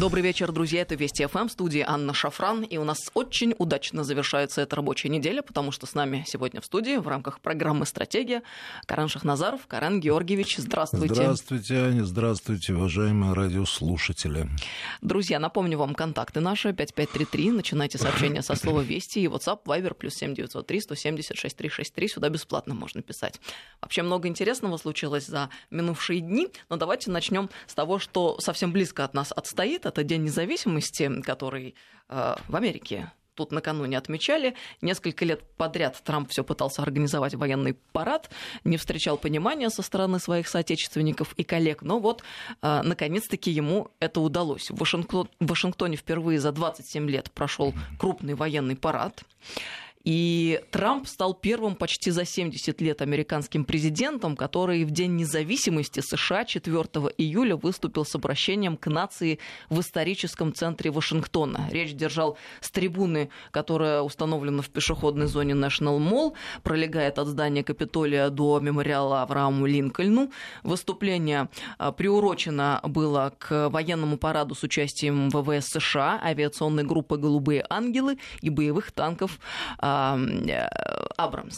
Добрый вечер, друзья. Это Вести ФМ, студии Анна Шафран. И у нас очень удачно завершается эта рабочая неделя, потому что с нами сегодня в студии в рамках программы «Стратегия» Каран Шахназаров. Каран Георгиевич, здравствуйте. Здравствуйте, Аня. Здравствуйте, уважаемые радиослушатели. Друзья, напомню вам контакты наши. 5533. Начинайте сообщение со слова «Вести» и WhatsApp, Viber, плюс 7903 170 6363. Сюда бесплатно можно писать. Вообще много интересного случилось за минувшие дни, но давайте начнем с того, что совсем близко от нас отстоит. Это День независимости, который э, в Америке тут накануне отмечали. Несколько лет подряд Трамп все пытался организовать военный парад, не встречал понимания со стороны своих соотечественников и коллег, но вот э, наконец-таки ему это удалось. В, Вашингтон, в Вашингтоне впервые за 27 лет прошел крупный военный парад. И Трамп стал первым почти за 70 лет американским президентом, который в День независимости США 4 июля выступил с обращением к нации в историческом центре Вашингтона. Речь держал с трибуны, которая установлена в пешеходной зоне National Mall, пролегает от здания Капитолия до мемориала Аврааму Линкольну. Выступление а, приурочено было к военному параду с участием ВВС США, авиационной группы «Голубые ангелы» и боевых танков а, Абрамс.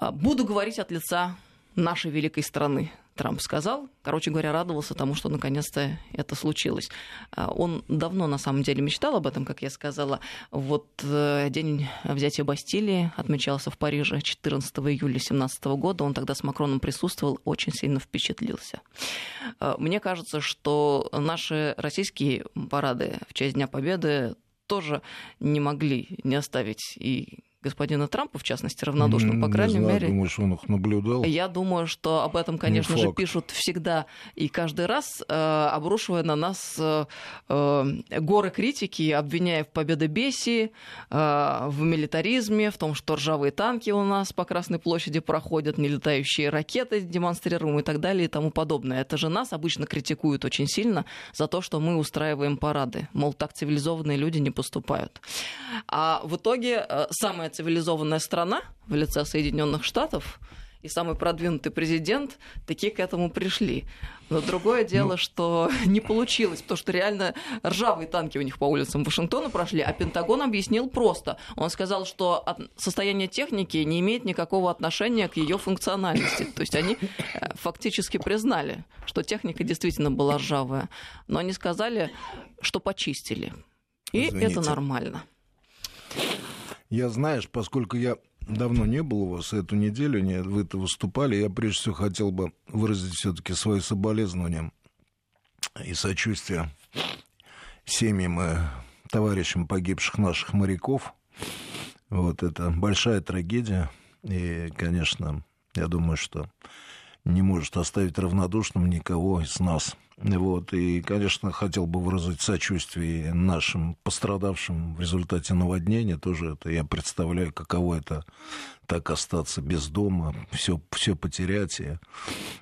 А, буду говорить от лица нашей великой страны. Трамп сказал. Короче говоря, радовался тому, что наконец-то это случилось. А, он давно, на самом деле, мечтал об этом, как я сказала. Вот э, день взятия Бастилии отмечался в Париже 14 июля 2017 года. Он тогда с Макроном присутствовал, очень сильно впечатлился. А, мне кажется, что наши российские парады в честь Дня Победы тоже не могли не оставить и господина Трампа, в частности, равнодушным, по крайней не знаю, мере. Думаешь, он их наблюдал? Я думаю, что об этом, конечно же, пишут всегда и каждый раз, э, обрушивая на нас э, э, горы критики, обвиняя в победобесии, в милитаризме, в том, что ржавые танки у нас по Красной площади проходят, нелетающие ракеты демонстрируем и так далее и тому подобное. Это же нас обычно критикуют очень сильно за то, что мы устраиваем парады. Мол, так цивилизованные люди не поступают. А в итоге самое цивилизованная страна в лице Соединенных Штатов и самый продвинутый президент такие к этому пришли. Но другое дело, ну... что не получилось, потому что реально ржавые танки у них по улицам Вашингтона прошли, а Пентагон объяснил просто. Он сказал, что состояние техники не имеет никакого отношения к ее функциональности. То есть они э, фактически признали, что техника действительно была ржавая, но они сказали, что почистили. И Извините. это нормально. Я, знаешь, поскольку я давно не был у вас эту неделю, не, вы это выступали, я прежде всего хотел бы выразить все-таки свои соболезнования и сочувствие семьям и товарищам погибших наших моряков. Вот это большая трагедия. И, конечно, я думаю, что не может оставить равнодушным никого из нас. Вот. И, конечно, хотел бы выразить сочувствие нашим пострадавшим в результате наводнения. Тоже это я представляю, каково это так остаться без дома, все, все потерять. И,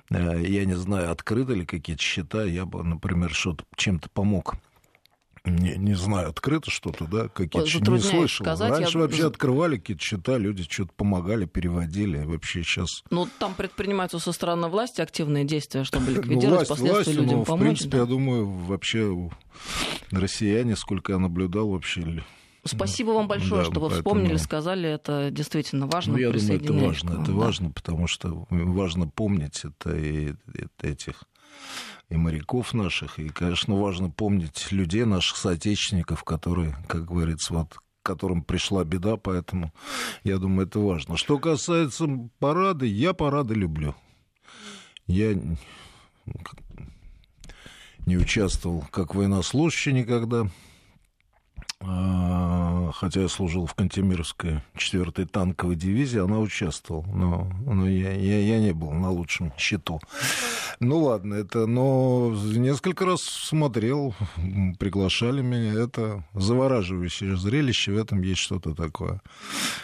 э, я не знаю, открыты ли какие-то счета. Я бы, например, что-то чем-то помог не, не знаю, открыто что-то, да, какие-то не слышал. Сказать, Раньше я... вообще открывали какие-то счета, люди что-то помогали, переводили, вообще сейчас... Ну, там предпринимаются со стороны власти активные действия, чтобы ну, ликвидировать ну, власть, последствия людям ну, помочь. В принципе, да. я думаю, вообще россияне, сколько я наблюдал, вообще Спасибо вам большое, да, что вы поэтому... вспомнили, сказали, это действительно важно. Ну, я думаю, это важно, это да. важно, потому что важно помнить это и, и этих и моряков наших. И, конечно, важно помнить людей, наших соотечественников, которые, как говорится, вот которым пришла беда, поэтому я думаю, это важно. Что касается парады, я парады люблю. Я не участвовал как военнослужащий никогда, хотя я служил в Кантемировской 4-й танковой дивизии, она участвовала, но, но я, я, я не был на лучшем счету. Ну ладно, это, но несколько раз смотрел, приглашали меня, это завораживающее зрелище, в этом есть что-то такое,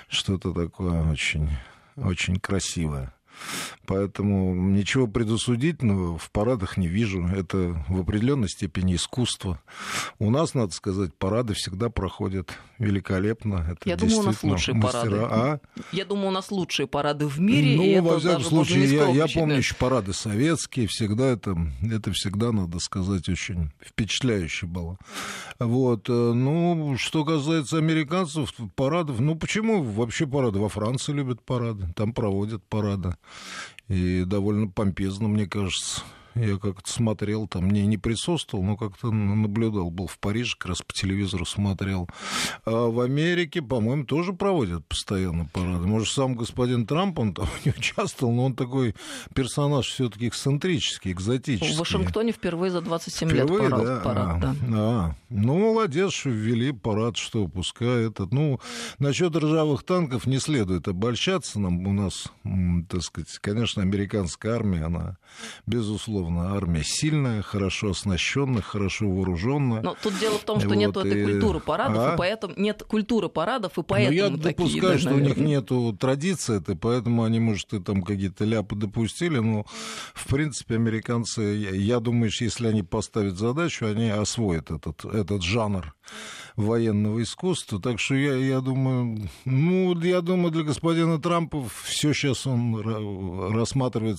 что-то такое очень, очень красивое. Поэтому ничего предусудительного в парадах не вижу. Это в определенной степени искусство. У нас, надо сказать, парады всегда проходят великолепно. Это Я думаю, у нас лучшие мастера. парады. А? Я думаю, у нас лучшие парады в мире. Ну, во всяком случае, я, я помню еще парады советские. Всегда это, это всегда, надо сказать, очень впечатляюще было. Вот. Э, ну, что касается американцев, парадов, ну, почему вообще парады? Во Франции любят парады, там проводят парады. И довольно помпезно, мне кажется. Я как-то смотрел, там не, не присутствовал, но как-то наблюдал. Был в Париже, как раз по телевизору смотрел. А в Америке, по-моему, тоже проводят постоянно парады. Может, сам господин Трамп, он там не участвовал, но он такой персонаж все таки эксцентрический, экзотический. В Вашингтоне впервые за 27 впервые, лет парад. Да? парад а, да. А, ну, молодец, что ввели парад, что пускай этот. Ну, насчет ржавых танков не следует обольщаться. Нам у нас, так сказать, конечно, американская армия, она, безусловно, безусловно, армия сильная, хорошо оснащенная, хорошо вооруженная. Но тут дело в том, что вот, нет этой и... культуры парадов, а? и поэтому нет культуры парадов, и поэтому Но я такие, допускаю, да, что наверное. у них нету традиции этой, поэтому они, может, и там какие-то ляпы допустили, но, в принципе, американцы, я, думаю, если они поставят задачу, они освоят этот, этот жанр военного искусства. Так что я, я думаю, ну, я думаю, для господина Трампа все сейчас он рассматривает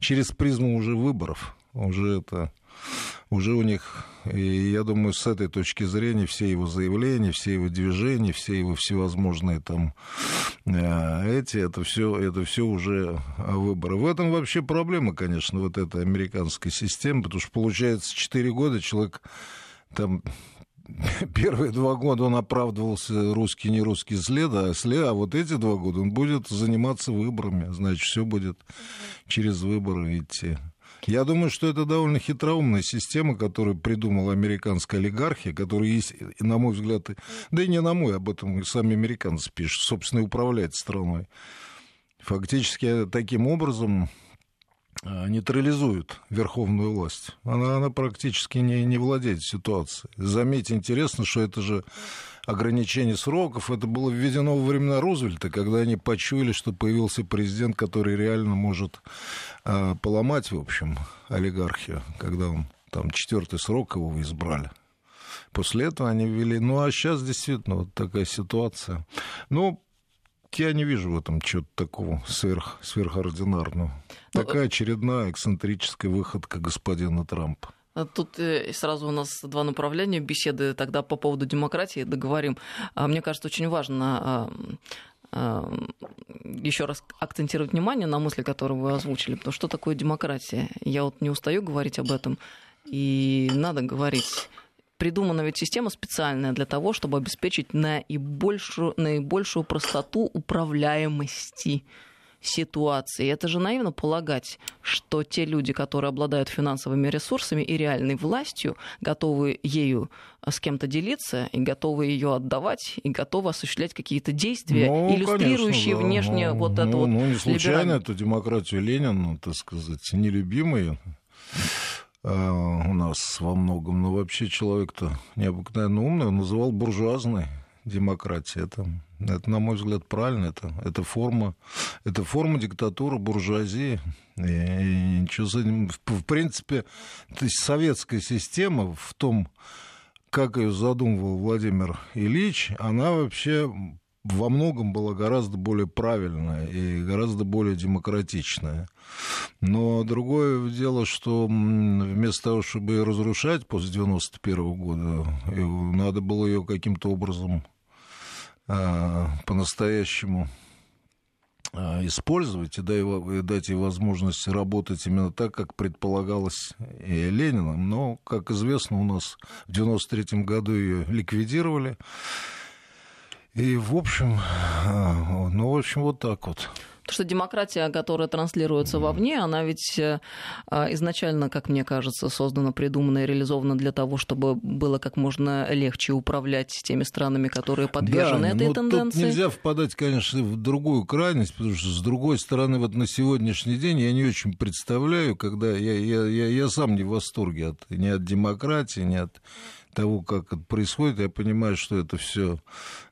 через призму уже выборов. Уже это уже у них, и я думаю, с этой точки зрения все его заявления, все его движения, все его всевозможные там э, эти, это все, это все уже выборы. В этом вообще проблема, конечно, вот этой американской системы, потому что получается 4 года человек там первые два года он оправдывался русский, не русский след, а, след, а вот эти два года он будет заниматься выборами. Значит, все будет через выборы идти. Я думаю, что это довольно хитроумная система, которую придумала американская олигархия, которая есть, на мой взгляд, да и не на мой, об этом и сами американцы пишут, собственно, и управляет страной. Фактически таким образом а, нейтрализует верховную власть. Она, она практически не, не владеет ситуацией. Заметьте, интересно, что это же ограничение сроков, это было введено во времена Рузвельта, когда они почуяли, что появился президент, который реально может э, поломать, в общем, олигархию, когда он там четвертый срок его избрали. После этого они ввели. Ну, а сейчас действительно вот такая ситуация. Ну, я не вижу в этом чего-то такого сверх, сверхординарного. Ну, Такая очередная эксцентрическая выходка господина Трампа. А тут э, сразу у нас два направления беседы тогда по поводу демократии договорим. А, мне кажется, очень важно а, еще раз акцентировать внимание на мысли, которые вы озвучили, потому что такое демократия. Я вот не устаю говорить об этом, и надо говорить придумана ведь система специальная для того, чтобы обеспечить наибольшую, наибольшую простоту управляемости ситуации. Это же наивно полагать, что те люди, которые обладают финансовыми ресурсами и реальной властью, готовы ею с кем-то делиться и готовы ее отдавать и готовы осуществлять какие-то действия, ну, иллюстрирующие конечно, да. внешне ну, вот ну, это вот. Ну, не случайно эту демократию Ленин, ну, так сказать, нелюбимый а, у нас во многом, но вообще человек-то необыкновенно умный, он называл буржуазной демократией. Это, это, на мой взгляд, правильно. Это, это, форма, это форма диктатуры буржуазии. И, и ничего за ним... В, принципе, советская система в том, как ее задумывал Владимир Ильич, она вообще во многом была гораздо более правильная и гораздо более демократичная. Но другое дело, что вместо того, чтобы ее разрушать после 91 года, надо было ее каким-то образом по-настоящему а, использовать и дать ей возможность работать именно так, как предполагалось и Лениным. Но, как известно, у нас в 93 году ее ликвидировали. И, в общем, а, ну, в общем, вот так вот. Потому что демократия, которая транслируется вовне, она ведь э, а, изначально, как мне кажется, создана, придумана и реализована для того, чтобы было как можно легче управлять теми странами, которые подвержены да, этой но тенденции. Тут нельзя впадать, конечно, в другую крайность, потому что, с другой стороны, вот на сегодняшний день я не очень представляю, когда я, я, я, я сам не в восторге от, ни от демократии, ни от того, как это происходит, я понимаю, что это все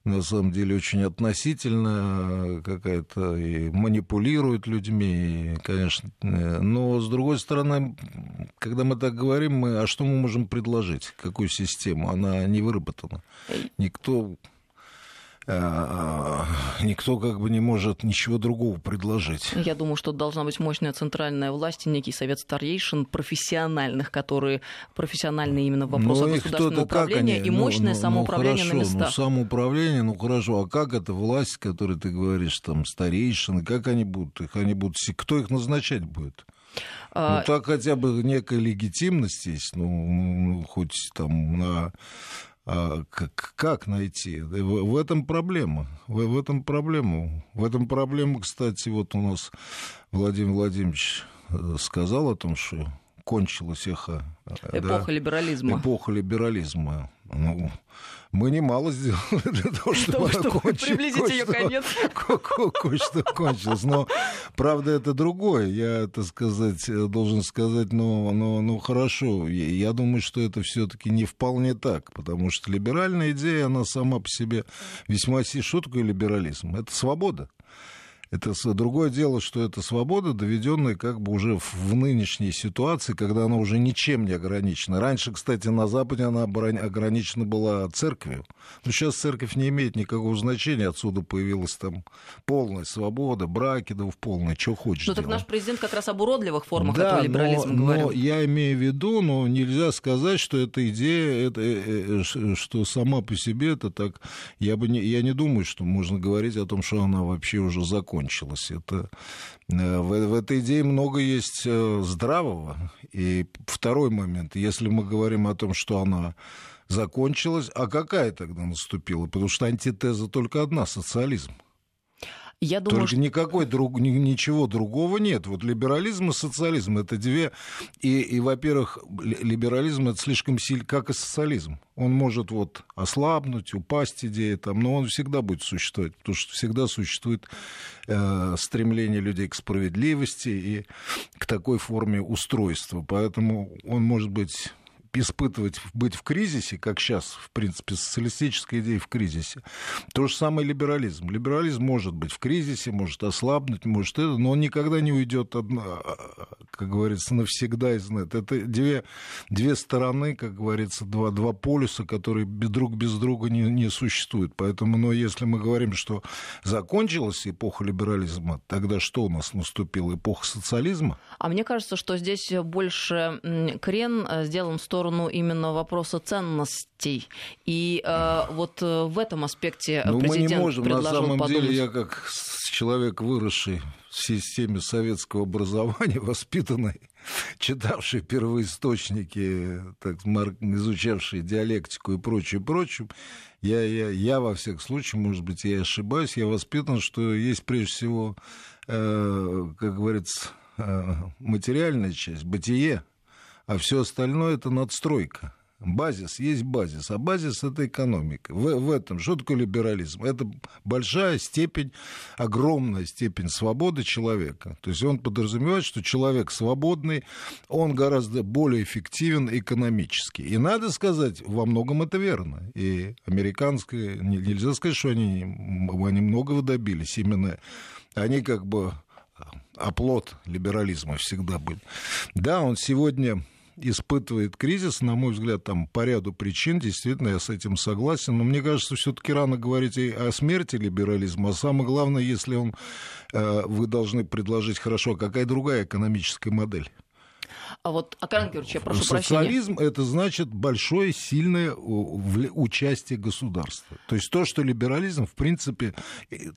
на самом деле очень относительно какая-то и манипулирует людьми, и, конечно. Но с другой стороны, когда мы так говорим, мы, а что мы можем предложить? Какую систему? Она не выработана. Никто никто как бы не может ничего другого предложить. Я думаю, что должна быть мощная центральная власть и некий совет старейшин профессиональных, которые профессиональны именно в вопросах ну, государственного управления они, и мощное ну, ну, самоуправление ну, хорошо, на местах. Ну, самоуправление, ну хорошо, а как эта власть, которой ты говоришь, там, старейшины, как они будут их? Они будут, кто их назначать будет? А... Ну, так хотя бы некая легитимность есть, ну, хоть там на а как, как найти? В, в этом проблема. В, в этом проблема. В этом проблема, кстати, вот у нас Владимир Владимирович э, сказал о том, что кончилась эхо. Эпоха да, либерализма. Эпоха либерализма. Ну, мы немало сделали для того, чтобы, чтобы, чтобы приблизить ее конец. Кое-что кончилось. Но, правда, это другое. Я, это сказать, должен сказать, но, но, но хорошо. Я думаю, что это все-таки не вполне так, потому что либеральная идея, она сама по себе весьма... Что такое либерализм? Это свобода. Это другое дело, что это свобода, доведенная как бы уже в нынешней ситуации, когда она уже ничем не ограничена. Раньше, кстати, на Западе она ограничена была церковью. Но сейчас церковь не имеет никакого значения. Отсюда появилась там полная свобода, браки, да в полной, что хочешь. Ну так наш президент как раз об уродливых формах да, этого либерализма но, говорил. Но я имею в виду, но нельзя сказать, что эта идея, это, э, э, что сама по себе это так... Я, бы не, я не думаю, что можно говорить о том, что она вообще уже закончена закончилось. Это, э, в, в этой идее много есть э, здравого. И второй момент, если мы говорим о том, что она закончилась, а какая тогда наступила? Потому что антитеза только одна — социализм. Я думаю, Только что... никакой друг, ничего другого нет. Вот либерализм и социализм это две. И, и во-первых, либерализм это слишком сильно, как и социализм. Он может вот ослабнуть, упасть идея там, но он всегда будет существовать, потому что всегда существует э, стремление людей к справедливости и к такой форме устройства. Поэтому он может быть испытывать, быть в кризисе, как сейчас, в принципе, социалистическая идея в кризисе. То же самое либерализм. Либерализм может быть в кризисе, может ослабнуть, может это, но он никогда не уйдет, как говорится, навсегда из нет. Это две, две стороны, как говорится, два, два полюса, которые друг без друга не, не существуют. Поэтому, но если мы говорим, что закончилась эпоха либерализма, тогда что у нас наступила? Эпоха социализма? А мне кажется, что здесь больше крен э, сделан в сторону именно вопроса ценностей. И э, вот э, в этом аспекте ну, президент мы не можем, предложил на самом подумать... деле, я как человек, выросший системе советского образования, воспитанный, читавший первоисточники, так, изучавший диалектику и прочее, прочее, я, я, я во всех случаях, может быть, я ошибаюсь, я воспитан, что есть прежде всего, э, как говорится, э, материальная часть, бытие, а все остальное это надстройка. Базис есть базис, а базис это экономика. В, в этом что такое либерализм? Это большая степень, огромная степень свободы человека. То есть он подразумевает, что человек свободный, он гораздо более эффективен экономически. И надо сказать, во многом это верно. И американское, нельзя сказать, что они, они многого добились. Именно они как бы оплот либерализма всегда были. Да, он сегодня испытывает кризис, на мой взгляд, там по ряду причин, действительно, я с этим согласен, но мне кажется, все-таки рано говорить и о смерти либерализма, а самое главное, если он, э, вы должны предложить хорошо, а какая другая экономическая модель? А вот, Акаран Георгиевич, я прошу Социализм прощения. это значит большое, сильное участие государства. То есть то, что либерализм, в принципе,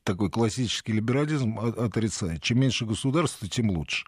такой классический либерализм отрицает. Чем меньше государства, тем лучше.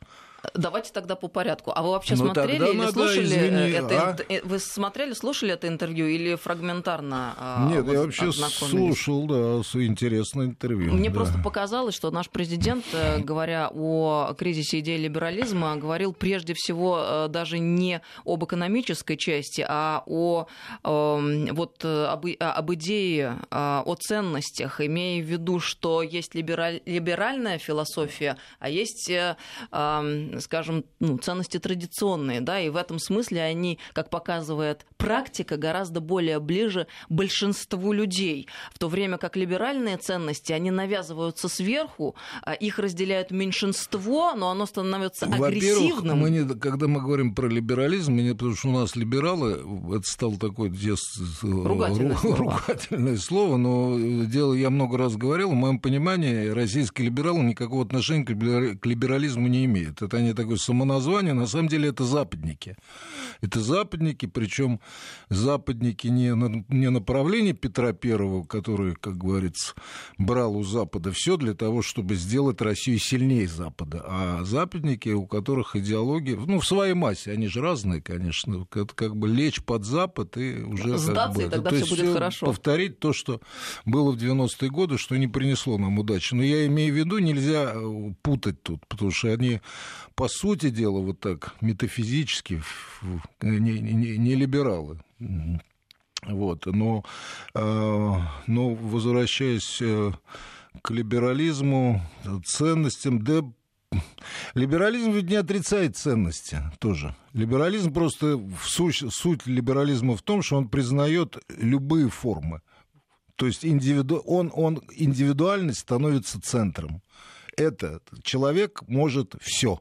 Давайте тогда по порядку. А вы вообще ну, смотрели или надо, слушали извини, это? А? Э, вы смотрели, слушали это интервью или фрагментарно? А, Нет, я вообще слушал, да, интересное интервью. Мне да. просто показалось, что наш президент, э, говоря о кризисе идеи либерализма, говорил прежде всего э, даже не об экономической части, а о эм, вот об, об идее, о ценностях, имея в виду, что есть либераль, либеральная философия, а есть эм, скажем, ну, ценности традиционные, да, и в этом смысле они, как показывает практика, гораздо более ближе большинству людей, в то время как либеральные ценности, они навязываются сверху, а их разделяют меньшинство, но оно становится агрессивным. Мы не, когда мы говорим про либерализм, не, потому что у нас либералы, это стало такое ругательное, ру, слово. ругательное слово, но дело я много раз говорил, в моем понимании российские либералы никакого отношения к либерализму не имеют. Это они такое самоназвание, на самом деле это западники. Это западники, причем западники не, не направление Петра Первого, который, как говорится, брал у Запада все для того, чтобы сделать Россию сильнее Запада, а западники, у которых идеология, ну, в своей массе, они же разные, конечно, как, как бы лечь под Запад и уже... Сдаться, как бы, и тогда все будет хорошо. Повторить то, что было в 90-е годы, что не принесло нам удачи. Но я имею в виду, нельзя э, путать тут, потому что они, по сути дела, вот так метафизически не, не, не либералы. Вот, но, э, но возвращаясь э, к либерализму, ценностям, да Либерализм ведь не отрицает ценности тоже. Либерализм просто суть, суть либерализма в том, что он признает любые формы. То есть индивиду, он, он, индивидуальность становится центром. Это человек может все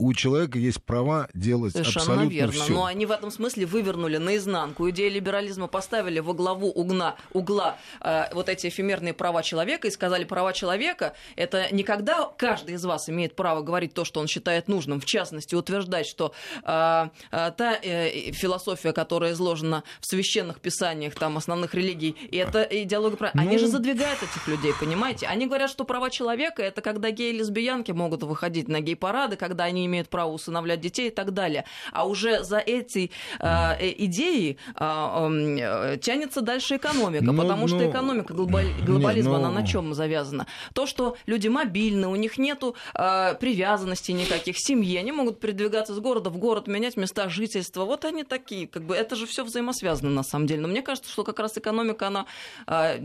у человека есть права делать Совершенно абсолютно верно. все. Но они в этом смысле вывернули наизнанку. Идею либерализма поставили во главу угна, угла э, вот эти эфемерные права человека и сказали, права человека – это не когда каждый из вас имеет право говорить то, что он считает нужным, в частности, утверждать, что э, э, та э, философия, которая изложена в священных писаниях там, основных религий, и это идеология прав... Ну... Они же задвигают этих людей, понимаете? Они говорят, что права человека – это когда геи и лесбиянки могут выходить на гей-парады, когда они имеют право усыновлять детей и так далее. А уже за эти а, э, идеи э, э, тянется дальше экономика, но, ну, потому но... что ну, экономика глобаль... глобализма, не, но... она на чем завязана? То, что люди мобильны, у них нету э, привязанности никаких, семьи, они могут передвигаться из города в город, менять места жительства. Вот они такие, как бы это же все взаимосвязано на самом деле. Но мне кажется, что как раз экономика, она э,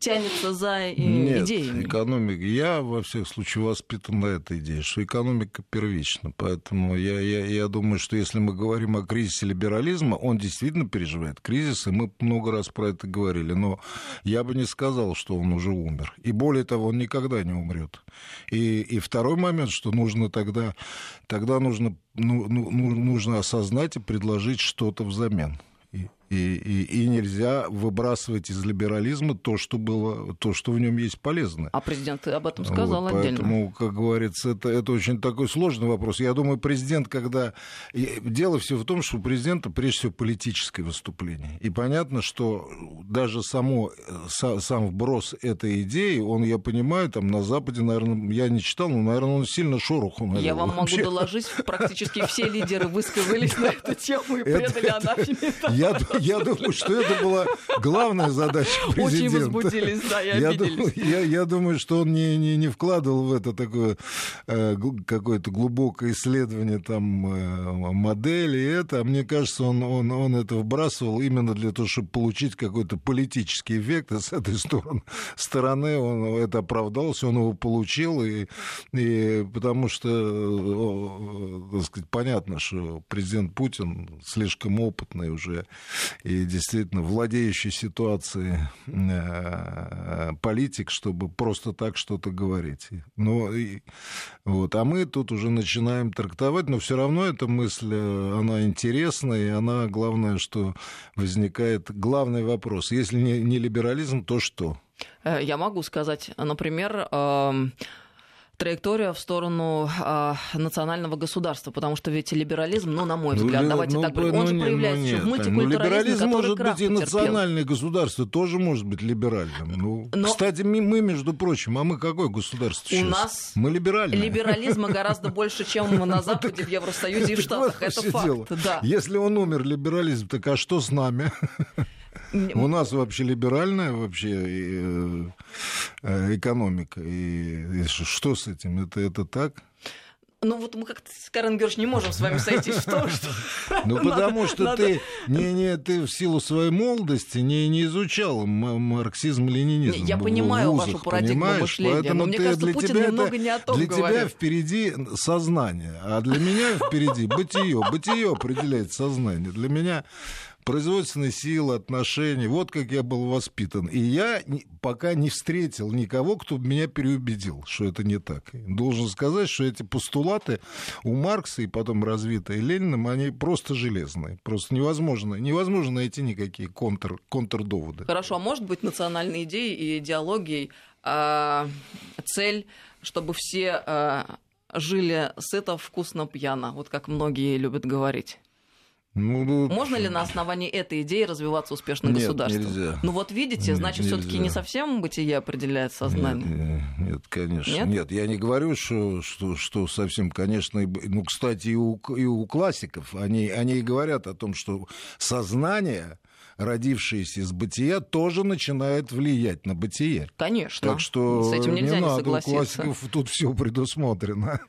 тянется за э, Нет, идеями. экономика. Я, во всех случаях, воспитан на этой идее, что экономика первична. Поэтому я, я, я думаю, что если мы говорим о кризисе либерализма, он действительно переживает кризис, и мы много раз про это говорили. Но я бы не сказал, что он уже умер. И более того, он никогда не умрет. И, и второй момент, что нужно тогда, тогда нужно, ну, ну, нужно осознать и предложить что-то взамен. И, и, и нельзя выбрасывать из либерализма то, что было, то, что в нем есть полезное. А президент об этом сказал вот, отдельно. Поэтому, как говорится, это, это очень такой сложный вопрос. Я думаю, президент, когда... Дело все в том, что у президента, прежде всего, политическое выступление. И понятно, что даже само, сам вброс этой идеи, он, я понимаю, там на Западе, наверное, я не читал, но, наверное, он сильно шороху навел. Я вам Вообще... могу доложить, практически все лидеры высказались на эту тему и предали анафеме. Я думаю, что это была главная задача президента. Очень возбудились, да, и я Думаю, я, я думаю, что он не, не, не вкладывал в это такое э, какое-то глубокое исследование там э, модели и это. А мне кажется, он, он, он это вбрасывал именно для того, чтобы получить какой-то политический эффект. И с этой стороны, стороны он это оправдался, он его получил. И, и потому что, так сказать, понятно, что президент Путин слишком опытный уже и действительно владеющий ситуацией э, политик, чтобы просто так что-то говорить. Ну, и, вот. А мы тут уже начинаем трактовать, но все равно эта мысль, э, она интересная, и она, главное, что возникает, главный вопрос. Если не, не либерализм, то что? Э, я могу сказать, например, эм, траектория в сторону а, национального государства, потому что ведь либерализм, ну, на мой взгляд, ну, давайте ну, так говорить, он ну, же проявляется ну, нет, в мультикультурализме, ну, либерализм может быть и национальное терпел. государство тоже может быть либеральным. Ну, Но... Кстати, мы, между прочим, а мы какое государство У сейчас? нас мы либеральные. Либерализма гораздо больше, чем на Западе, в Евросоюзе и в Штатах. Это факт. Если он умер, либерализм, так а что с нами? У нас вообще либеральная вообще э, экономика. И, и что с этим? Это, это так? Ну вот мы как-то, Карен Георгиевич, не можем с вами сойтись в том, что... Ну потому что ты не, ты в силу своей молодости не, изучал марксизм-ленинизм. Я понимаю вашу парадигму мышления, но мне кажется, Путин немного не о том Для тебя впереди сознание, а для меня впереди бытие. Бытие определяет сознание. Для меня производственные силы, отношения. Вот как я был воспитан. И я пока не встретил никого, кто меня переубедил, что это не так. Должен сказать, что эти постулаты у Маркса и потом развитые Лениным, они просто железные. Просто невозможно, невозможно найти никакие контр, контрдоводы. Хорошо, а может быть национальной идеей и идеологией э, цель, чтобы все э, жили сыто, вкусно, пьяно, вот как многие любят говорить? Ну, ну, Можно ли на основании этой идеи развиваться успешно нет, государством? Нельзя. Ну вот видите, значит, все-таки не совсем бытие определяет сознание. Нет, нет конечно. Нет? нет, я не говорю, что, что, что совсем, конечно, ну, кстати, и у, и у классиков они, они и говорят о том, что сознание родившееся из бытия, тоже начинает влиять на бытие. Конечно. Так что с этим нельзя не, не надо, согласиться. у классиков тут все предусмотрено.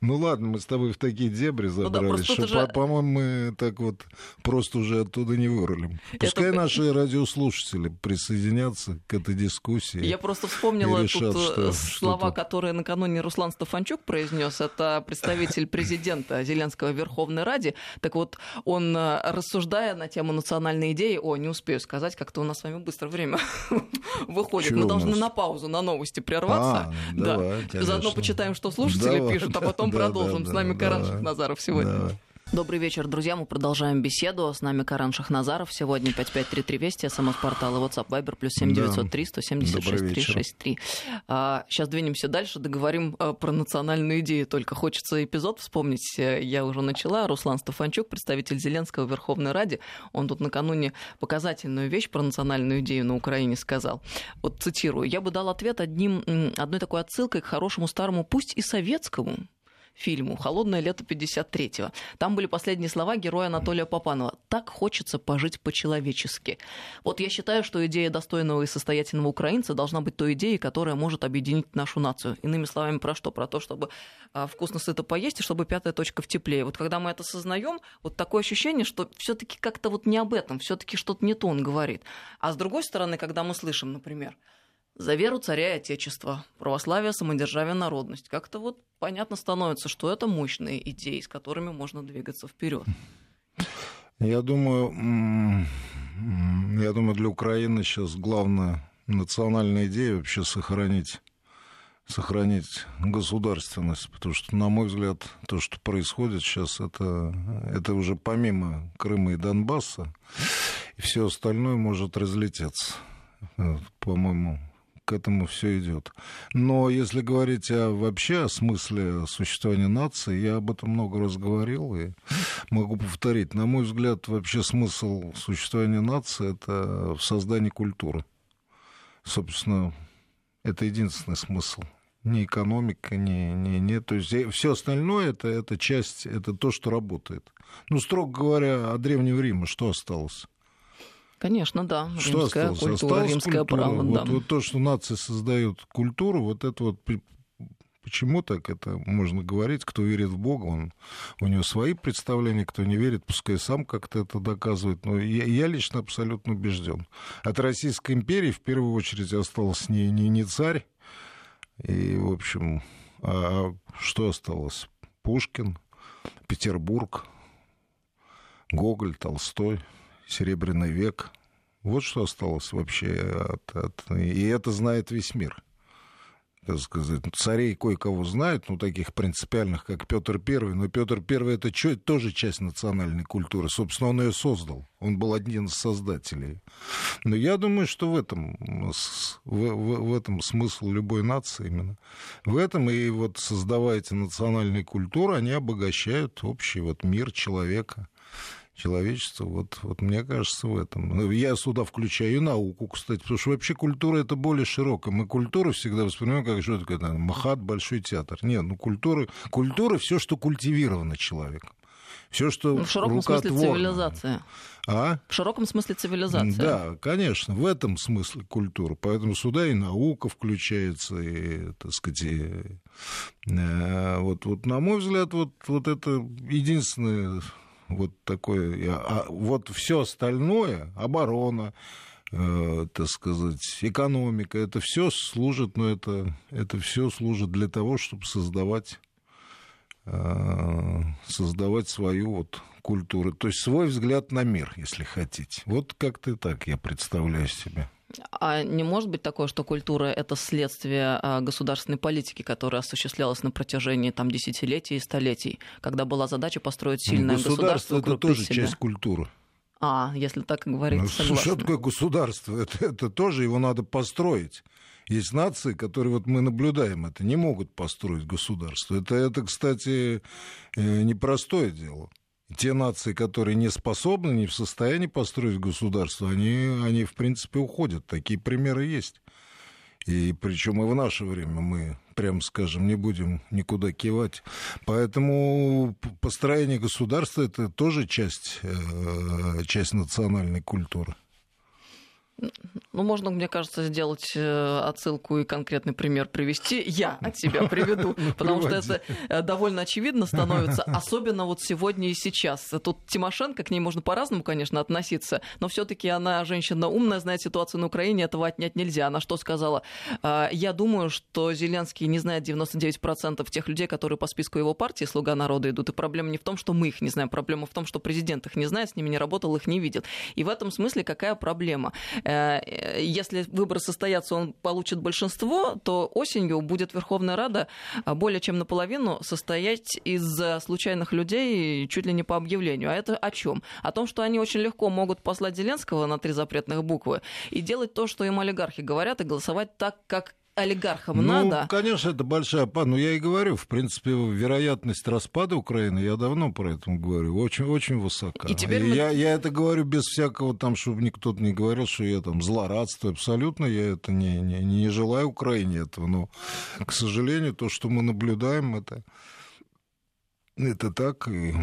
Ну ладно, мы с тобой в такие дебри забрались, ну, да, что, же... по-моему, мы так вот просто уже оттуда не вырулим. Пускай Это... наши радиослушатели присоединятся к этой дискуссии. Я просто вспомнила решат, тут что, слова, что которые накануне Руслан Стефанчук произнес. Это представитель президента Зеленского Верховной Ради. Так вот, он, э, рассуждая на тему национальной идеи, о, не успею сказать, как-то у нас с вами быстро время выходит. Чего Мы должны на паузу, на новости прерваться. А, да. Давай, Заодно почитаем, что слушатели давай. пишут, а потом да, продолжим. Да, с нами да, Каран Шахназаров сегодня. Добрый вечер, друзья. Мы продолжаем беседу. С нами Каран Шахназаров. Сегодня 5533 Вести, смс-портал и WhatsApp Viber, плюс 7903 176 363. А, сейчас двинемся дальше, договорим а, про национальную идею. Только хочется эпизод вспомнить. Я уже начала. Руслан Стефанчук, представитель Зеленского в Верховной Раде. Он тут накануне показательную вещь про национальную идею на Украине сказал. Вот цитирую. «Я бы дал ответ одним, одной такой отсылкой к хорошему старому, пусть и советскому, фильму «Холодное лето 53-го». Там были последние слова героя Анатолия Попанова. «Так хочется пожить по-человечески». Вот я считаю, что идея достойного и состоятельного украинца должна быть той идеей, которая может объединить нашу нацию. Иными словами, про что? Про то, чтобы а, вкусно сыто поесть, и чтобы пятая точка в тепле. Вот когда мы это осознаем, вот такое ощущение, что все таки как-то вот не об этом, все таки что-то не то он говорит. А с другой стороны, когда мы слышим, например, за веру царя и отечества, православие, самодержавие, народность. Как-то вот понятно становится, что это мощные идеи, с которыми можно двигаться вперед. Я думаю, я думаю, для Украины сейчас главная национальная идея вообще сохранить сохранить государственность, потому что, на мой взгляд, то, что происходит сейчас, это, это уже помимо Крыма и Донбасса, и все остальное может разлететься. По-моему, к этому все идет. Но если говорить о, вообще о смысле существования нации, я об этом много раз говорил и могу повторить. На мой взгляд, вообще смысл существования нации это в создании культуры. Собственно, это единственный смысл. Ни экономика, ни, ни, ни то есть все остальное это, это часть, это то, что работает. Ну, строго говоря, о Древнем Риме что осталось? Конечно, да. Что римская осталось? культура, осталось римское культура. право. Вот, да. вот то, что нации создают культуру, вот это вот Почему так это можно говорить? Кто верит в Бога, он, у него свои представления, кто не верит, пускай сам как-то это доказывает. Но я, я лично абсолютно убежден. От Российской империи в первую очередь остался не, не, не царь, и, в общем, а что осталось? Пушкин, Петербург, Гоголь, Толстой – Серебряный век. Вот что осталось вообще от, от... И это знает весь мир. Так сказать, царей кое-кого знают, ну, таких принципиальных, как Петр Первый, но Петр Первый это что, тоже часть национальной культуры. Собственно, он ее создал. Он был один из создателей. Но я думаю, что в этом, в, в, в этом смысл любой нации именно. В этом и вот создавая эти национальные культуры, они обогащают общий вот мир человека человечества. Вот, вот мне кажется, в этом. Я сюда включаю и науку, кстати, потому что вообще культура это более широкая. Мы культуру всегда воспринимаем как что такое, там, махат, большой театр. Нет, ну культура, культура все, что культивировано человеком. Все, что ну, в широком смысле цивилизация. А? В широком смысле цивилизация. Да, конечно, в этом смысле культура. Поэтому сюда и наука включается, и, так сказать, и, э, вот, вот, на мой взгляд, вот, вот это единственное вот такое, а вот все остальное, оборона, э, так сказать, экономика, это все служит, но ну, это, это все служит для того, чтобы создавать э, создавать свою вот культуру, то есть свой взгляд на мир, если хотите. Вот как-то так я представляю себе. А не может быть такое, что культура — это следствие а, государственной политики, которая осуществлялась на протяжении там, десятилетий и столетий, когда была задача построить сильное государство, государство это тоже себя. часть культуры. А, если так говорить, ну, согласна. Что такое государство? Это, это тоже его надо построить. Есть нации, которые вот мы наблюдаем, это не могут построить государство. Это, это кстати, э, непростое дело те нации, которые не способны, не в состоянии построить государство, они, они в принципе, уходят. Такие примеры есть. И причем и в наше время мы, прям скажем, не будем никуда кивать. Поэтому построение государства это тоже часть, э, часть национальной культуры. Ну, можно, мне кажется, сделать э, отсылку и конкретный пример привести. Я от себя приведу, ну, потому что это э, довольно очевидно становится, особенно вот сегодня и сейчас. Тут Тимошенко, к ней можно по-разному, конечно, относиться, но все таки она женщина умная, знает ситуацию на Украине, этого отнять нельзя. Она что сказала? «А, я думаю, что Зеленский не знает 99% тех людей, которые по списку его партии «Слуга народа» идут, и проблема не в том, что мы их не знаем, проблема в том, что президент их не знает, с ними не работал, их не видел. И в этом смысле какая проблема? Э, если выборы состоятся, он получит большинство, то осенью будет Верховная Рада а, более чем наполовину состоять из случайных людей чуть ли не по объявлению. А это о чем? О том, что они очень легко могут послать Зеленского на три запретных буквы и делать то, что им олигархи говорят, и голосовать так, как олигархам ну, надо. конечно, это большая. Ну, я и говорю, в принципе, вероятность распада Украины, я давно про это говорю, очень, очень высока. И теперь мы... я, я это говорю без всякого там, чтобы никто не говорил, что я там злорадствую. Абсолютно я это не, не, не желаю Украине этого. Но, к сожалению, то, что мы наблюдаем, это, это так. И,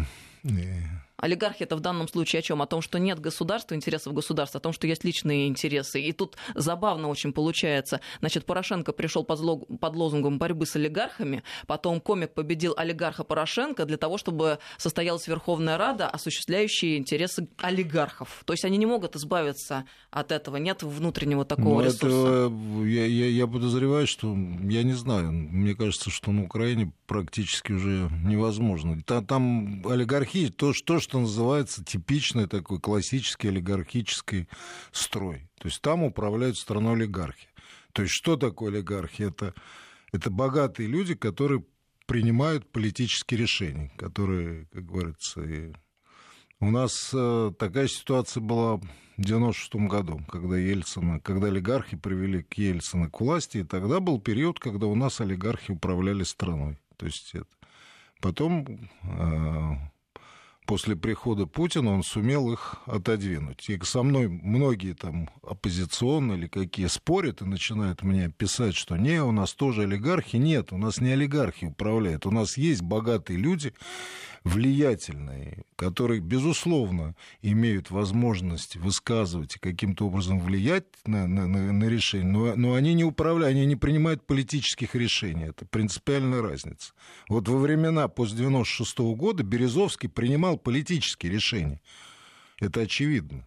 и Олигархи это в данном случае о чем? О том, что нет государства, интересов государства, о том, что есть личные интересы. И тут забавно очень получается. Значит, Порошенко пришел под, лог... под лозунгом борьбы с олигархами, потом комик победил олигарха Порошенко для того, чтобы состоялась Верховная Рада, осуществляющая интересы олигархов. То есть они не могут избавиться от этого, нет внутреннего такого ну, ресурса. Это, я, я, я подозреваю, что, я не знаю, мне кажется, что на Украине практически уже невозможно. Там, там олигархи, то, то, что что называется типичный такой классический олигархический строй. То есть там управляют страной олигархи. То есть что такое олигархи? Это, это богатые люди, которые принимают политические решения, которые, как говорится, и... у нас э, такая ситуация была в 96 году, когда Ельцина, когда олигархи привели к Ельцину к власти, и тогда был период, когда у нас олигархи управляли страной. То есть это. Потом э, после прихода Путина он сумел их отодвинуть. И со мной многие там оппозиционные или какие спорят и начинают мне писать, что не, у нас тоже олигархи. Нет, у нас не олигархи управляют. У нас есть богатые люди, влиятельные, которые, безусловно, имеют возможность высказывать и каким-то образом влиять на, на, на, на решение, но, но они не управляют, они не принимают политических решений. Это принципиальная разница. Вот во времена после 96 -го года Березовский принимал политические решения. Это очевидно.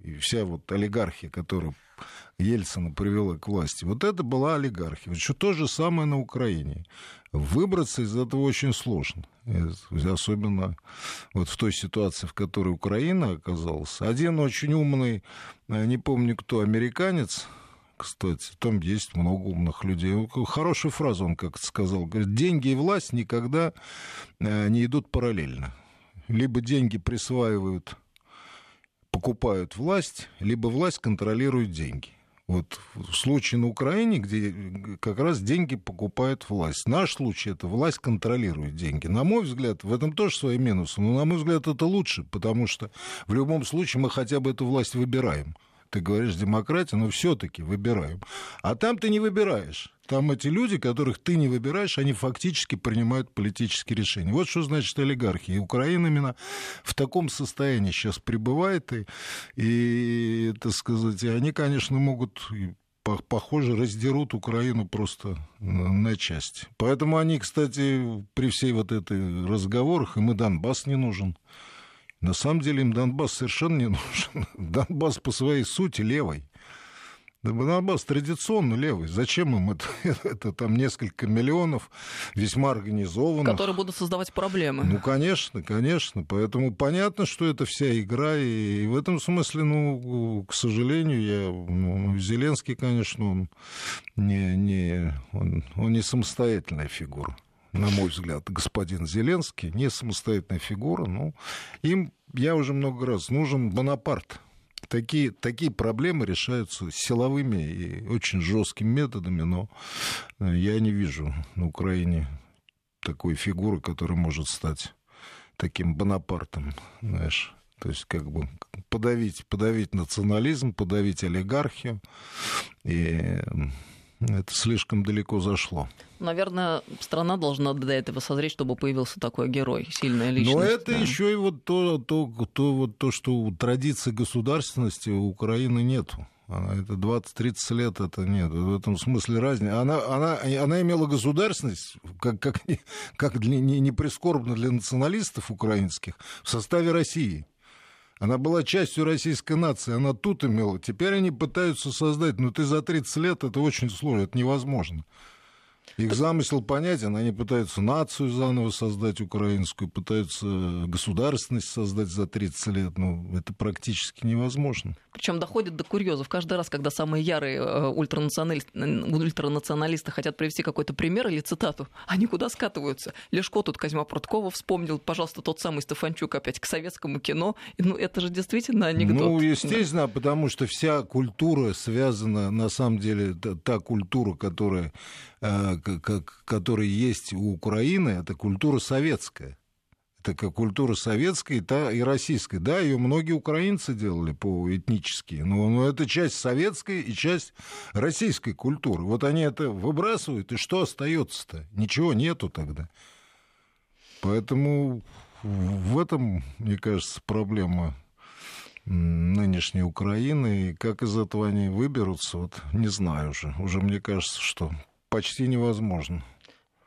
И вся вот олигархия, которая Ельцина привела к власти. Вот это была олигархия. Еще то же самое на Украине. Выбраться из этого очень сложно. Особенно вот в той ситуации, в которой Украина оказалась. Один очень умный, э, не помню кто, американец, кстати, там есть много умных людей. Хорошую фразу он как-то сказал. Говорит, деньги и власть никогда э, не идут параллельно. Либо деньги присваивают покупают власть, либо власть контролирует деньги. Вот в случае на Украине, где как раз деньги покупает власть. Наш случай это власть контролирует деньги. На мой взгляд, в этом тоже свои минусы, но на мой взгляд это лучше, потому что в любом случае мы хотя бы эту власть выбираем Ты говоришь демократия, но все-таки выбираем. А там ты не выбираешь. Там эти люди, которых ты не выбираешь, они фактически принимают политические решения. Вот что значит олигархия. И Украина именно в таком состоянии сейчас пребывает. И, и так сказать, и они, конечно, могут похоже, раздерут Украину просто на части. Поэтому они, кстати, при всей вот этой разговорах, им и Донбасс не нужен. На самом деле им Донбасс совершенно не нужен. Донбасс по своей сути левый. Донбасс традиционно левый. Зачем им это? это там несколько миллионов весьма организованных. Которые будут создавать проблемы. Ну, конечно, конечно. Поэтому понятно, что это вся игра. И в этом смысле, ну, к сожалению, я, ну, Зеленский, конечно, он не, не, он, он не самостоятельная фигура на мой взгляд, господин Зеленский, не самостоятельная фигура, но им, я уже много раз, нужен Бонапарт. Такие, такие проблемы решаются силовыми и очень жесткими методами, но я не вижу на Украине такой фигуры, которая может стать таким Бонапартом, знаешь. То есть как бы подавить, подавить национализм, подавить олигархию. И это слишком далеко зашло. Наверное, страна должна до этого созреть, чтобы появился такой герой, сильная личность. Но это да. еще и вот то, то, то, вот то, что традиции государственности у Украины нету. Она, это 20-30 лет, это нет. В этом смысле разница. Она, она, она имела государственность, как, как, как для, не, не прискорбно для националистов украинских, в составе России. Она была частью российской нации, она тут имела. Теперь они пытаются создать, но ты за 30 лет, это очень сложно, это невозможно. Их замысел понятен, они пытаются нацию заново создать украинскую, пытаются государственность создать за 30 лет, но это практически невозможно. Причем доходит до курьезов. Каждый раз, когда самые ярые э, ультранационалисты, ультранационалисты хотят привести какой-то пример или цитату, они куда скатываются? Лешко тут Козьма Пруткова вспомнил, пожалуйста, тот самый Стефанчук опять к советскому кино. Ну, это же действительно анекдот. Ну, естественно, да. потому что вся культура связана, на самом деле, та культура, которая Э, который есть у Украины, это культура советская. Это как культура советская и российская. Да, ее многие украинцы делали по этнически, но, но это часть советской и часть российской культуры. Вот они это выбрасывают, и что остается-то? Ничего нету тогда. Поэтому в этом, мне кажется, проблема нынешней Украины. И как из этого они выберутся, вот не знаю уже. Уже мне кажется, что почти невозможно.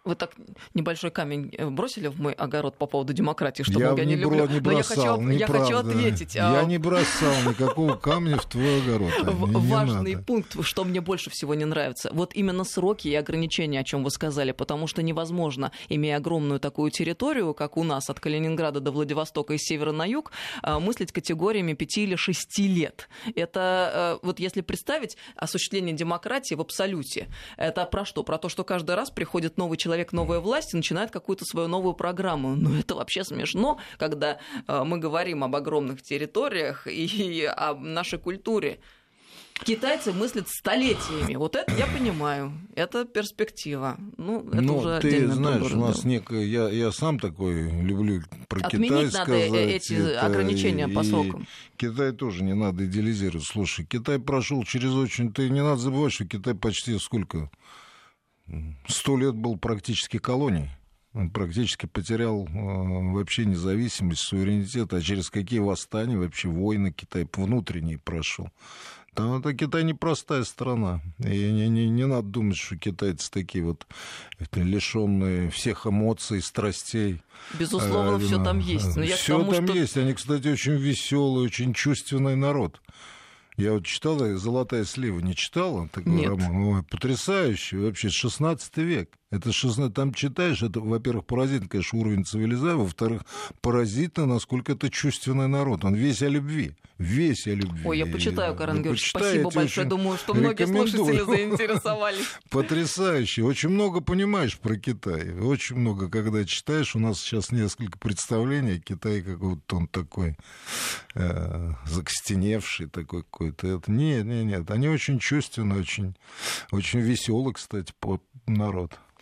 Вы так небольшой камень э, бросили в мой огород по поводу демократии, что я, я не, не люблю. Не бросал, Но я хочу, я хочу ответить. Я а... не бросал никакого камня в твой огород. Важный пункт, что мне больше всего не нравится. Вот именно сроки и ограничения, о чем вы сказали, потому что невозможно, имея огромную такую территорию, как у нас, от Калининграда до Владивостока и севера на юг, а, мыслить категориями 5 или 6 лет. Это э, вот если представить осуществление демократии в абсолюте, это про что? Про то, что каждый раз приходит новый человек человек новая власть и начинает какую-то свою новую программу. Ну, это вообще смешно, когда э, мы говорим об огромных территориях и о нашей культуре. Китайцы мыслят столетиями. Вот это я понимаю. Это перспектива. Ну, это ну, уже ты знаешь, у нас некое... Я, я сам такой люблю про Отменить Китай надо сказать. эти это, ограничения по срокам. Китай тоже не надо идеализировать. Слушай, Китай прошел через очень... Ты не надо забывать, что Китай почти сколько сто лет был практически колонией. Он практически потерял э, вообще независимость, суверенитет, а через какие восстания, вообще войны Китай внутренние прошел. Там это Китай непростая страна. И не, не, не надо думать, что китайцы такие вот лишенные всех эмоций, страстей. Безусловно, а, все там есть. Но все тому, там что... есть. Они, кстати, очень веселый, очень чувственный народ. Я вот читал «Золотая слива», не читала такой Нет. роман? Ой, потрясающий, вообще, 16 век. Это 16, там читаешь, это, во-первых, поразительно, конечно, уровень цивилизации, во-вторых, поразительно, насколько это чувственный народ. Он весь о любви, весь о любви. Ой, я почитаю, Карен Георгиевич, спасибо большое. Думаю, что многие слушатели заинтересовались. Потрясающе. Очень много понимаешь про Китай. Очень много, когда читаешь. У нас сейчас несколько представлений. Китай как вот он такой э, закостеневший такой какой-то. Это, нет, нет, нет. Они очень чувственны, очень, очень веселый, кстати, народ.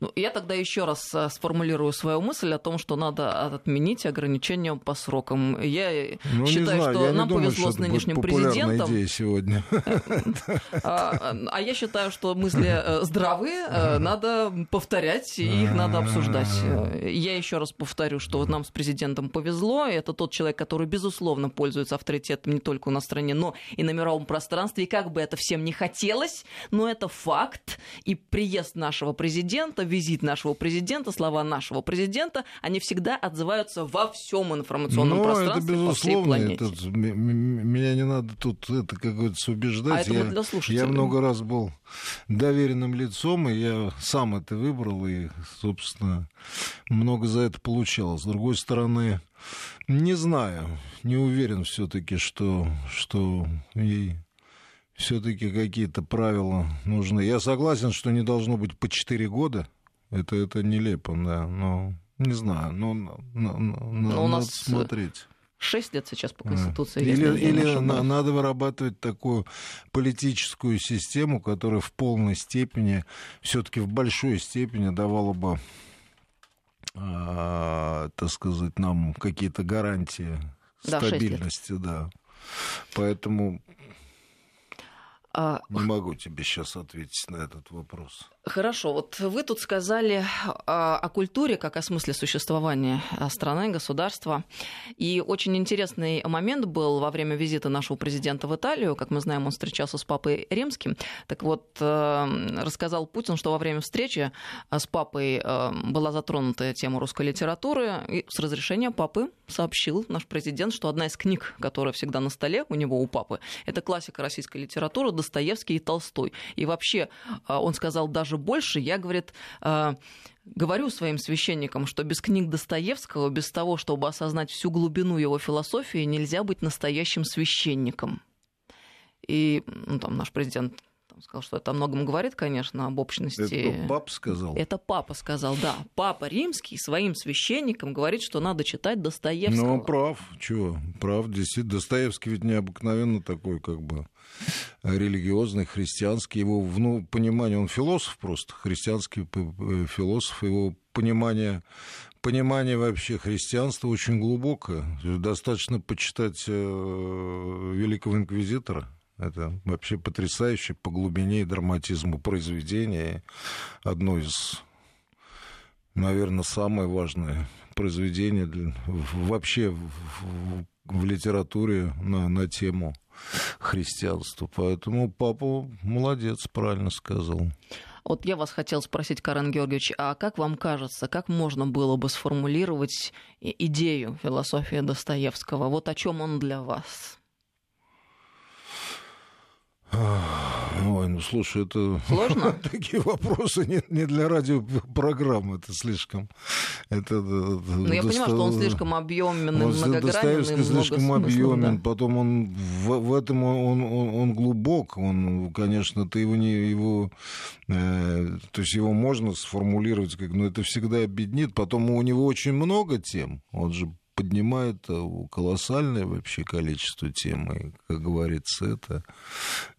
Ну, я тогда еще раз э, сформулирую свою мысль о том, что надо отменить ограничения по срокам. Я ну, считаю, знаю, что я нам думаю, повезло что с нынешним президентом. идея сегодня. А, а я считаю, что мысли э, здравые, э, надо повторять, и их надо обсуждать. Я еще раз повторю, что нам с президентом повезло. Это тот человек, который, безусловно, пользуется авторитетом не только у нас в стране, но и на мировом пространстве. И как бы это всем не хотелось, но это факт. И приезд нашего президента визит нашего президента, слова нашего президента, они всегда отзываются во всем информационном Но пространстве это по всей планете. Это, меня не надо тут это, как говорится, убеждать. А это я, для слушателей. я много раз был доверенным лицом, и я сам это выбрал, и, собственно, много за это получал. С другой стороны, не знаю, не уверен все-таки, что, что ей все-таки какие-то правила нужны. Я согласен, что не должно быть по 4 года. Это, это нелепо, да, но не знаю, но, но, но, но у нас смотреть. 6 лет сейчас по Конституции. Или, или на, надо вырабатывать такую политическую систему, которая в полной степени, все-таки в большой степени давала бы, э, так сказать, нам какие-то гарантии да, стабильности, да. Поэтому а... Не могу тебе сейчас ответить на этот вопрос. Хорошо, вот вы тут сказали о, о культуре как о смысле существования страны, государства. И очень интересный момент был во время визита нашего президента в Италию. Как мы знаем, он встречался с папой Римским. Так вот, э, рассказал Путин, что во время встречи с папой э, была затронута тема русской литературы. И с разрешения папы сообщил наш президент, что одна из книг, которая всегда на столе у него, у папы, это классика российской литературы Достоевский и Толстой. И вообще, э, он сказал даже больше. Я, говорит, э, говорю своим священникам, что без книг Достоевского, без того, чтобы осознать всю глубину его философии, нельзя быть настоящим священником. И ну, там наш президент он сказал, что это о многом говорит, конечно, об общности. Это папа сказал? Это папа сказал, да. Папа римский своим священникам говорит, что надо читать Достоевского. Ну, прав, чего? Прав, действительно. Достоевский ведь необыкновенно такой, как бы, религиозный, христианский. Его, ну, понимание, он философ просто, христианский э, философ, его понимание понимание вообще христианства очень глубокое. Достаточно почитать э, великого инквизитора это вообще потрясающе по глубине и драматизму произведение. Одно из, наверное, самое важное произведение для, вообще в, в литературе на, на тему христианства. Поэтому папа молодец, правильно сказал. Вот я вас хотел спросить, Карен Георгиевич, а как вам кажется, как можно было бы сформулировать идею философии Достоевского? Вот о чем он для вас? Ой, ну слушай, это... Сложно? Такие вопросы не, не для радиопрограммы, это слишком... Это, ну, я понимаю, что он слишком объемен и многогранен. Достоевский слишком объемен, да. потом он в, в этом он, он, он глубок, он, конечно, ты его не... Его, э, то есть его можно сформулировать, как, но это всегда объединит. Потом у него очень много тем, он же поднимает э, колоссальное вообще количество тем, и, как говорится, это...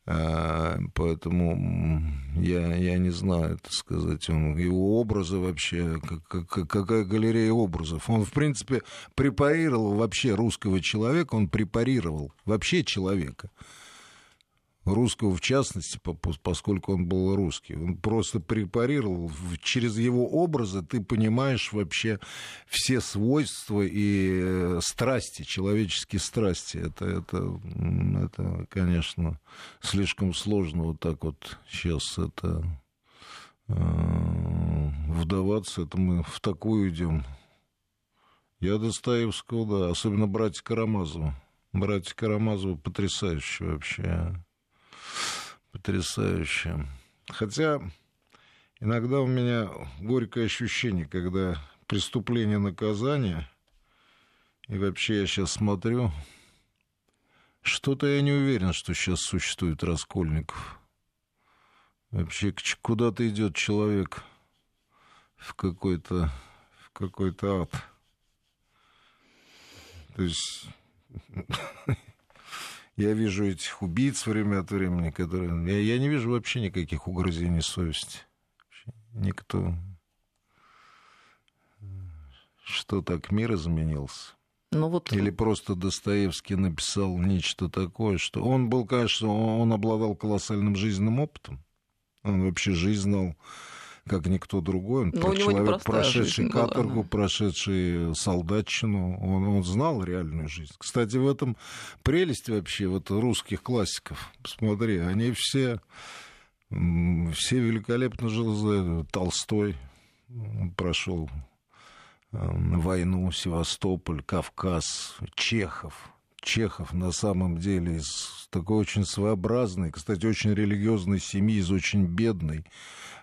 А, поэтому я, я не знаю, это сказать, он, его образы вообще, как, как, какая галерея образов. Он, в принципе, препарировал вообще русского человека, он препарировал вообще человека русского в частности, поскольку он был русский. Он просто препарировал. Через его образы ты понимаешь вообще все свойства и э, страсти, человеческие страсти. Это, это, это конечно, слишком сложно вот так вот сейчас это э, вдаваться. Это мы в такую идем. Я Достоевского, да, особенно братья Карамазова. Братья Карамазова потрясающие вообще. Потрясающе. Хотя иногда у меня горькое ощущение, когда преступление наказание, и вообще я сейчас смотрю, что-то я не уверен, что сейчас существует Раскольников. Вообще, куда-то идет человек в какой-то в какой-то ад. То есть Я вижу этих убийц время от времени, которые... Я, я не вижу вообще никаких угрызений совести. Никто... Что так мир изменился? Ну, вот... Или просто Достоевский написал нечто такое, что... Он был, конечно, он обладал колоссальным жизненным опытом. Он вообще жизнь знал как никто другой. Он Но человек, прошедший каторгу, была, да. прошедший солдатчину. Он, он знал реальную жизнь. Кстати, в этом прелесть вообще вот русских классиков. Посмотри, они все, все великолепно жили. Толстой прошел войну, Севастополь, Кавказ, Чехов. Чехов на самом деле из такой очень своеобразной, кстати, очень религиозной семьи, из очень бедной,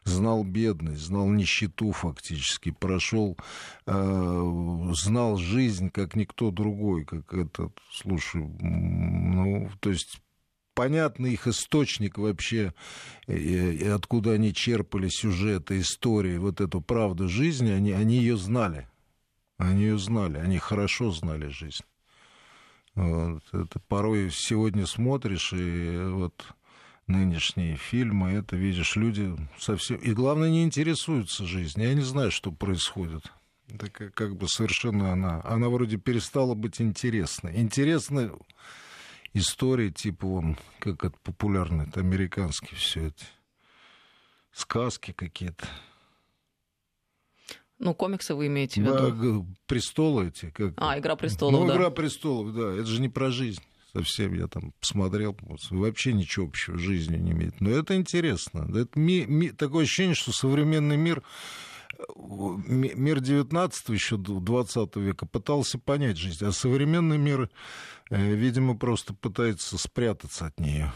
знал бедность, знал нищету фактически, прошел, э, знал жизнь как никто другой, как этот, слушай, ну, то есть понятный их источник вообще, и, откуда они черпали сюжеты, истории, вот эту правду жизни, они, они ее знали. Они ее знали, они хорошо знали жизнь. Вот. Это порой сегодня смотришь, и вот нынешние фильмы, это видишь, люди совсем... И главное, не интересуются жизнью. Я не знаю, что происходит. Это как, как бы совершенно она... Она вроде перестала быть интересной. Интересны истории, типа, вон, как это популярно, это американские все это. Сказки какие-то. Ну, комиксы вы имеете в виду? Да, престолы эти. Как... А, Игра престолов, ну, да. Игра престолов, да. Это же не про жизнь совсем. Я там посмотрел, вообще ничего общего с жизнью не имеет. Но это интересно. Это ми, ми, такое ощущение, что современный мир мир 19 еще 20 века пытался понять жизнь, а современный мир, э, видимо, просто пытается спрятаться от нее.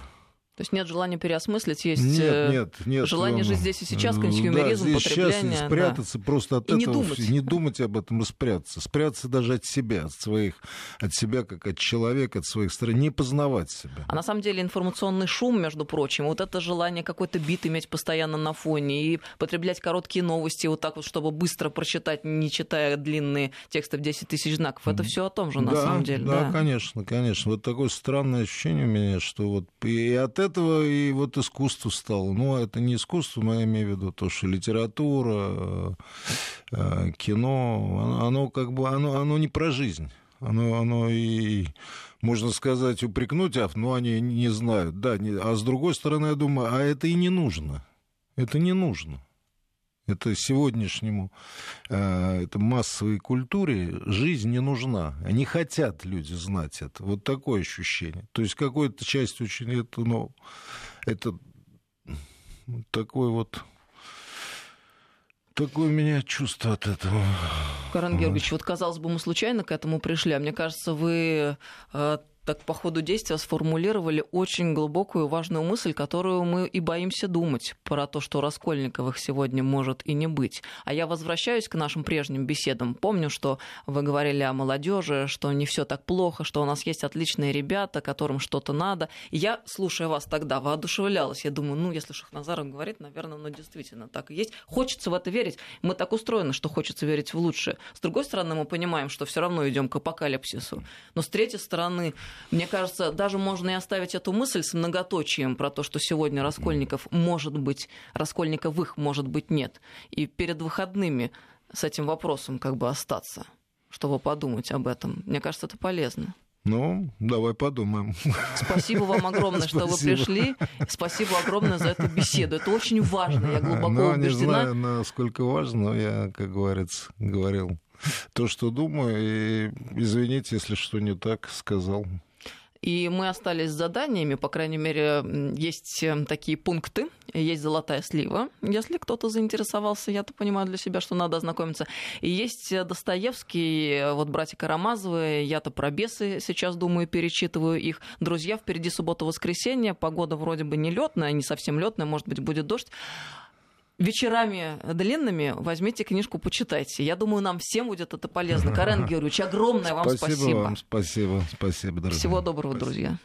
То есть нет желания переосмыслить, есть нет, э, нет, нет, желание жить здесь и сейчас, консюмеризм, да, потребление. Сейчас спрятаться да. просто от и этого, не думать. не думать об этом и спрятаться. Спрятаться даже от себя, от своих, от себя как от человека, от своих стран, не познавать себя. А на самом деле информационный шум, между прочим, вот это желание какой-то бит иметь постоянно на фоне и потреблять короткие новости вот так вот, чтобы быстро прочитать, не читая длинные тексты в 10 тысяч знаков, это все о том же на да, самом деле. Да, да, конечно, конечно. Вот такое странное ощущение у меня, что вот и от этого и вот искусство стало. Ну, это не искусство, но я имею в виду то, что литература, э, кино, оно как бы, оно, оно не про жизнь. Оно, оно и, можно сказать, упрекнуть, а, но они не знают. Да, не, а с другой стороны, я думаю, а это и не нужно. Это не нужно. Это сегодняшнему, э, это массовой культуре жизнь не нужна. Они хотят люди знать это. Вот такое ощущение. То есть какой-то часть очень это, ну, это такой вот Такое у меня чувство от этого. Карен Георгиевич, вот казалось бы, мы случайно к этому пришли, а мне кажется, вы э, так по ходу действия сформулировали очень глубокую важную мысль, которую мы и боимся думать про то, что Раскольниковых сегодня может и не быть. А я возвращаюсь к нашим прежним беседам. Помню, что вы говорили о молодежи, что не все так плохо, что у нас есть отличные ребята, которым что-то надо. И я, слушая вас тогда, воодушевлялась. Я думаю, ну, если Шахназаров говорит, наверное, ну, действительно так и есть. Хочется в это верить. Мы так устроены, что хочется верить в лучшее. С другой стороны, мы понимаем, что все равно идем к апокалипсису. Но с третьей стороны, мне кажется, даже можно и оставить эту мысль с многоточием про то, что сегодня Раскольников может быть, Раскольниковых может быть нет. И перед выходными с этим вопросом как бы остаться, чтобы подумать об этом. Мне кажется, это полезно. Ну, давай подумаем. Спасибо вам огромное, что вы пришли. Спасибо огромное за эту беседу. Это очень важно. Я глубоко ну, убеждена. Не знаю, насколько важно, но я, как говорится, говорил то, что думаю. И извините, если что не так сказал. И мы остались с заданиями, по крайней мере, есть э, такие пункты, есть золотая слива, если кто-то заинтересовался, я-то понимаю для себя, что надо ознакомиться. И есть э, Достоевский, э, вот братья Карамазовы, я-то про бесы сейчас думаю, перечитываю их. Друзья, впереди суббота-воскресенье, погода вроде бы не летная, не совсем летная, может быть, будет дождь вечерами длинными возьмите книжку, почитайте. Я думаю, нам всем будет это полезно. Карен Георгиевич, огромное вам спасибо. Спасибо вам, спасибо, спасибо, дорогие. Всего доброго, спасибо. друзья.